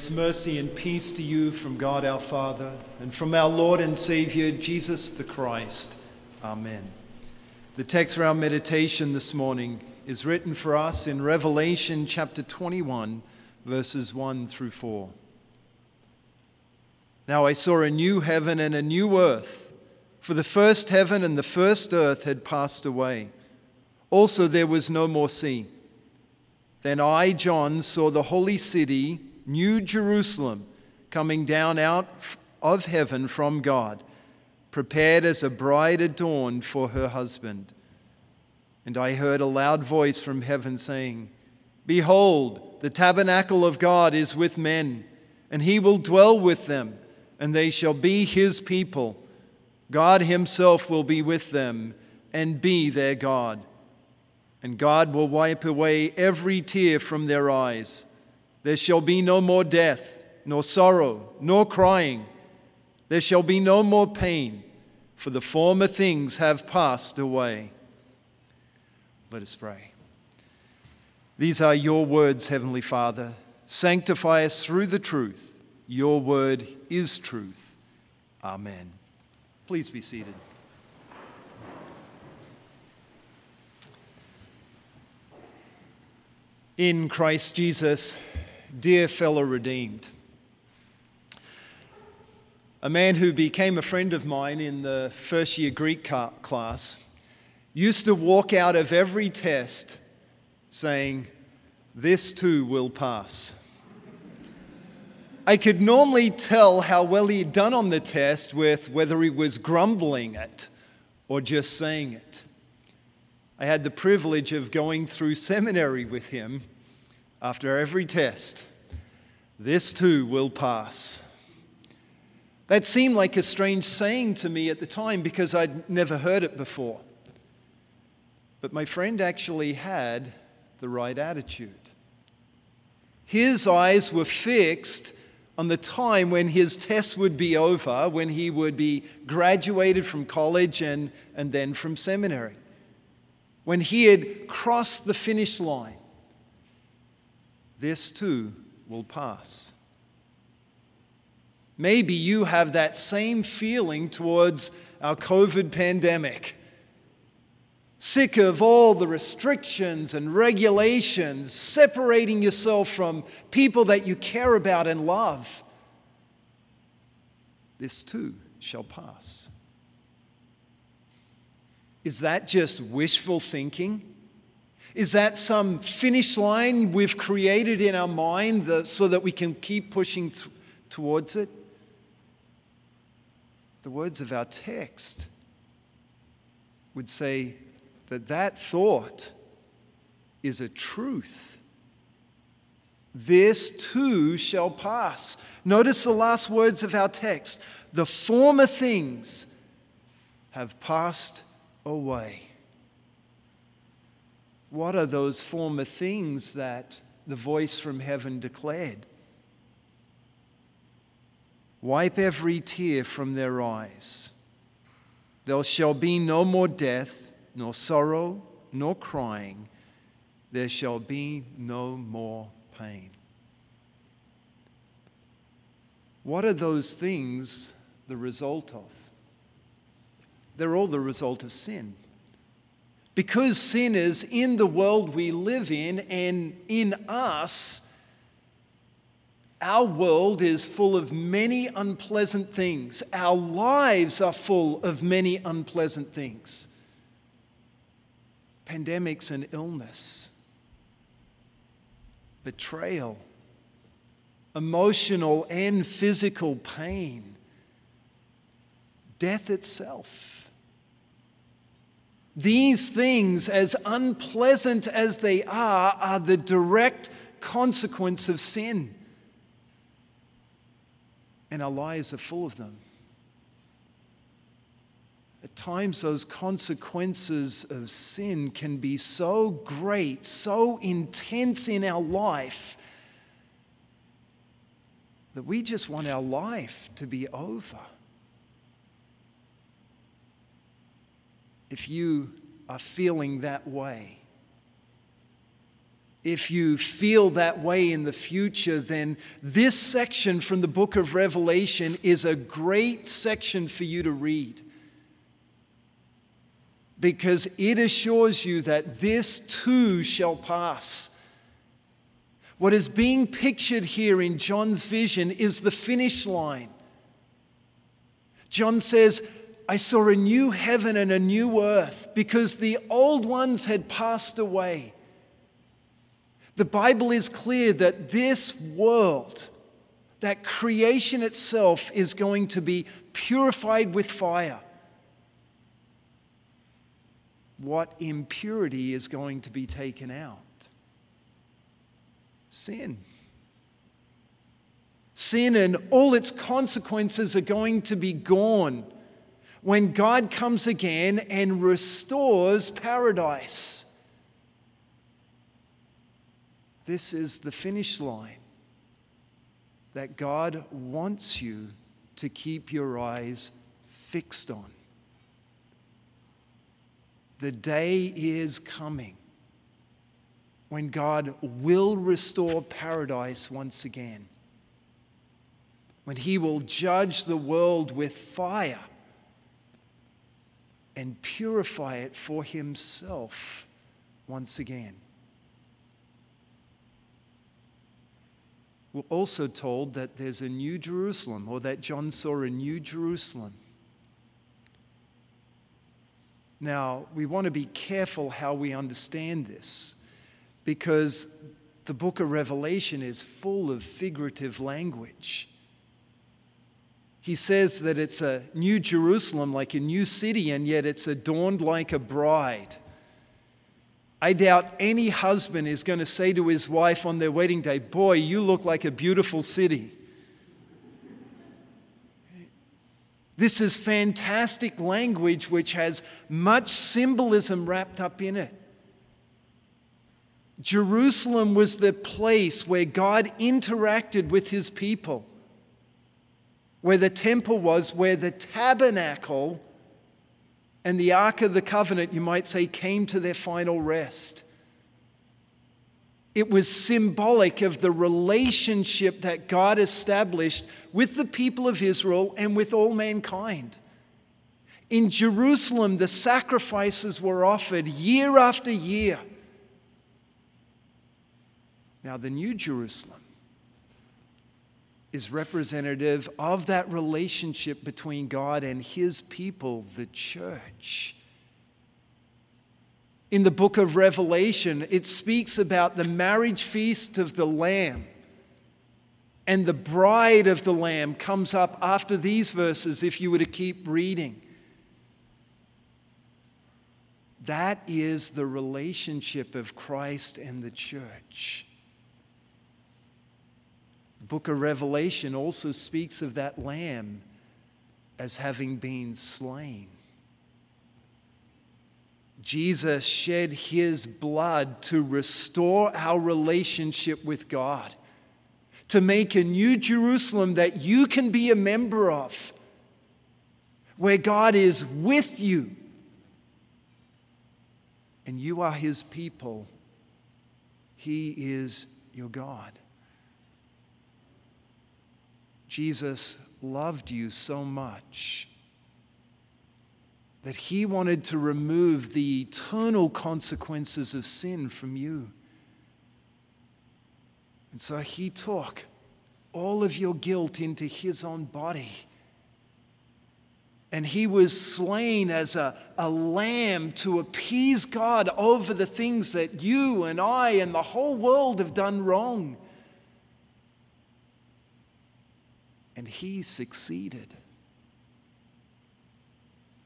Grace, mercy, and peace to you from God our Father and from our Lord and Savior, Jesus the Christ. Amen. The text for our meditation this morning is written for us in Revelation chapter 21, verses 1 through 4. Now I saw a new heaven and a new earth, for the first heaven and the first earth had passed away. Also, there was no more sea. Then I, John, saw the holy city New Jerusalem, coming down out of heaven from God, prepared as a bride adorned for her husband. And I heard a loud voice from heaven saying, Behold, the tabernacle of God is with men, and he will dwell with them, and they shall be his people. God himself will be with them and be their God. And God will wipe away every tear from their eyes there shall be no more death, nor sorrow, nor crying. There shall be no more pain, for the former things have passed away. Let us pray. These are your words, Heavenly Father. Sanctify us through the truth. Your word is truth. Amen. Please be seated. In Christ Jesus, dear fellow redeemed. A man who became a friend of mine in the first year Greek class used to walk out of every test saying, This too will pass. I could normally tell how well he had done on the test with whether he was grumbling it or just saying it. I had the privilege of going through seminary with him after every test, this too will pass. That seemed like a strange saying to me at the time because I'd never heard it before. But my friend actually had the right attitude. His eyes were fixed on the time when his test would be over, when he would be graduated from college and, and then from seminary, when he had crossed the finish line this too will pass. Maybe you have that same feeling towards our COVID pandemic. Sick of all the restrictions and regulations, separating yourself from people that you care about and love. This too shall pass. Is that just wishful thinking? Is that some finish line we've created in our mind so that we can keep pushing th- towards it? The words of our text would say that that thought is a truth. This too shall pass. Notice the last words of our text. The former things have passed away. What are those former things that the voice from heaven declared? Wipe every tear from their eyes. There shall be no more death, nor sorrow, nor crying. There shall be no more pain. What are those things the result of? They're all the result of sin. Because sin is in the world we live in and in us, our world is full of many unpleasant things. Our lives are full of many unpleasant things pandemics and illness, betrayal, emotional and physical pain, death itself. These things, as unpleasant as they are, are the direct consequence of sin. And our lives are full of them. At times, those consequences of sin can be so great, so intense in our life, that we just want our life to be over. If you are feeling that way, If you feel that way in the future, then this section from the book of Revelation is a great section for you to read because it assures you that this too shall pass. What is being pictured here in John's vision is the finish line. John says, I saw a new heaven and a new earth because the old ones had passed away. The Bible is clear that this world, that creation itself, is going to be purified with fire. What impurity is going to be taken out? Sin. Sin and all its consequences are going to be gone when God comes again and restores paradise. This is the finish line that God wants you to keep your eyes fixed on. The day is coming when God will restore paradise once again, when He will judge the world with fire and purify it for Himself once again. We're also told that there's a new Jerusalem, or that John saw a new Jerusalem. Now, we want to be careful how we understand this because the book of Revelation is full of figurative language. He says that it's a new Jerusalem, like a new city, and yet it's adorned like a bride. I doubt any husband is going to say to his wife on their wedding day, Boy, you look like a beautiful city. This is fantastic language which has much symbolism wrapped up in it. Jerusalem was the place where God interacted with his people, where the temple was, where the tabernacle and the Ark of the Covenant, you might say, came to their final rest. It was symbolic of the relationship that God established with the people of Israel and with all mankind. In Jerusalem, the sacrifices were offered year after year. Now, the New Jerusalem is representative of that relationship between God and his people, the church. In the book of Revelation, it speaks about the marriage feast of the Lamb. And the bride of the Lamb comes up after these verses if you were to keep reading. That is the relationship of Christ and the church book of Revelation also speaks of that lamb as having been slain. Jesus shed his blood to restore our relationship with God, to make a new Jerusalem that you can be a member of, where God is with you and you are his people. He is your God. Jesus loved you so much that he wanted to remove the eternal consequences of sin from you. And so he took all of your guilt into his own body. And he was slain as a, a lamb to appease God over the things that you and I and the whole world have done wrong. And he succeeded.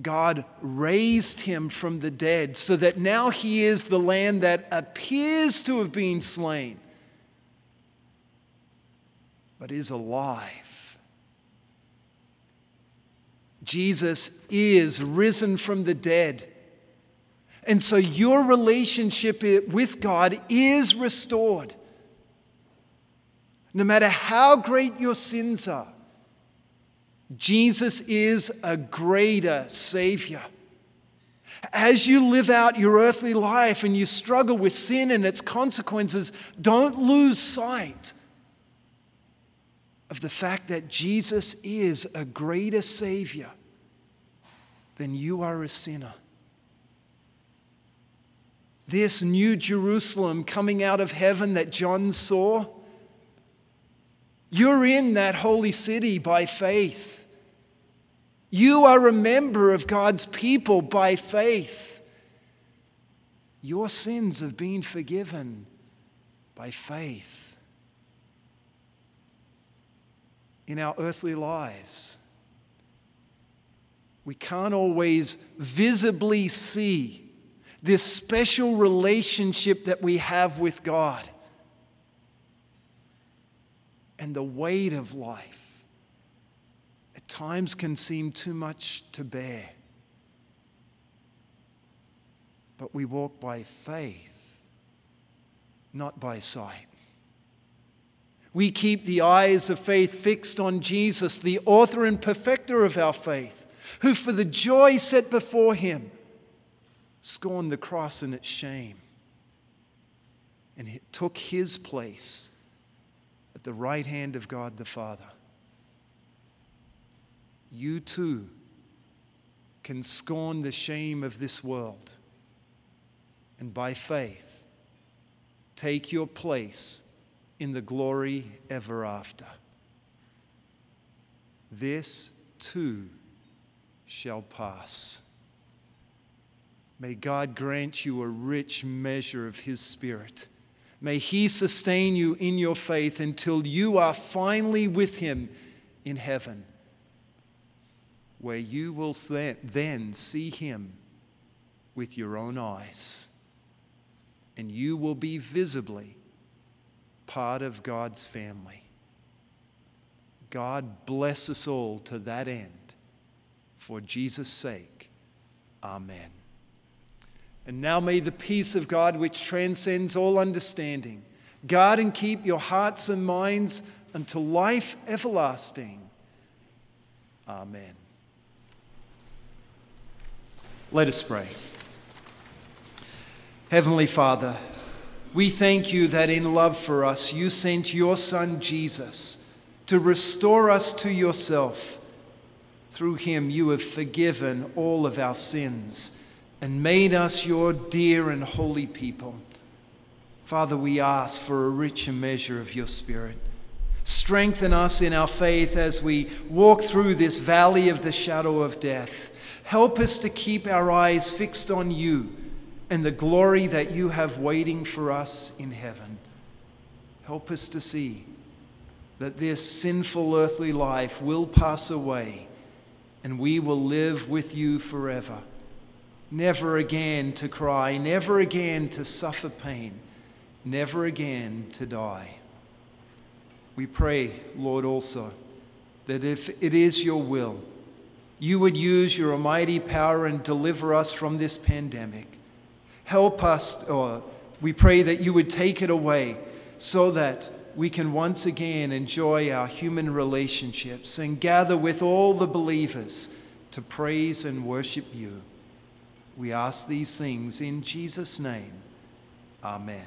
God raised him from the dead so that now he is the lamb that appears to have been slain, but is alive. Jesus is risen from the dead. And so your relationship with God is restored. No matter how great your sins are, Jesus is a greater Savior. As you live out your earthly life and you struggle with sin and its consequences, don't lose sight of the fact that Jesus is a greater Savior than you are a sinner. This new Jerusalem coming out of heaven that John saw, you're in that holy city by faith. You are a member of God's people by faith. Your sins have been forgiven by faith. In our earthly lives, we can't always visibly see this special relationship that we have with God and the weight of life at times can seem too much to bear. But we walk by faith, not by sight. We keep the eyes of faith fixed on Jesus, the author and perfecter of our faith who for the joy set before him scorned the cross and its shame and took his place at the right hand of God the Father. You too can scorn the shame of this world and by faith take your place in the glory ever after. This too shall pass. May God grant you a rich measure of His Spirit. May He sustain you in your faith until you are finally with Him in heaven, where you will then see Him with your own eyes, and you will be visibly part of God's family. God bless us all to that end. For Jesus' sake, Amen. And now may the peace of God, which transcends all understanding, guard and keep your hearts and minds unto life everlasting. Amen. Let us pray. Heavenly Father, we thank you that in love for us you sent your Son Jesus to restore us to yourself through him, you have forgiven all of our sins and made us your dear and holy people. Father, we ask for a richer measure of your Spirit. Strengthen us in our faith as we walk through this valley of the shadow of death. Help us to keep our eyes fixed on you and the glory that you have waiting for us in heaven. Help us to see that this sinful earthly life will pass away and we will live with you forever. Never again to cry, never again to suffer pain, never again to die. We pray, Lord, also that if it is your will, you would use your almighty power and deliver us from this pandemic. Help us, or we pray that you would take it away so that we can once again enjoy our human relationships and gather with all the believers to praise and worship you. We ask these things in Jesus' name. Amen.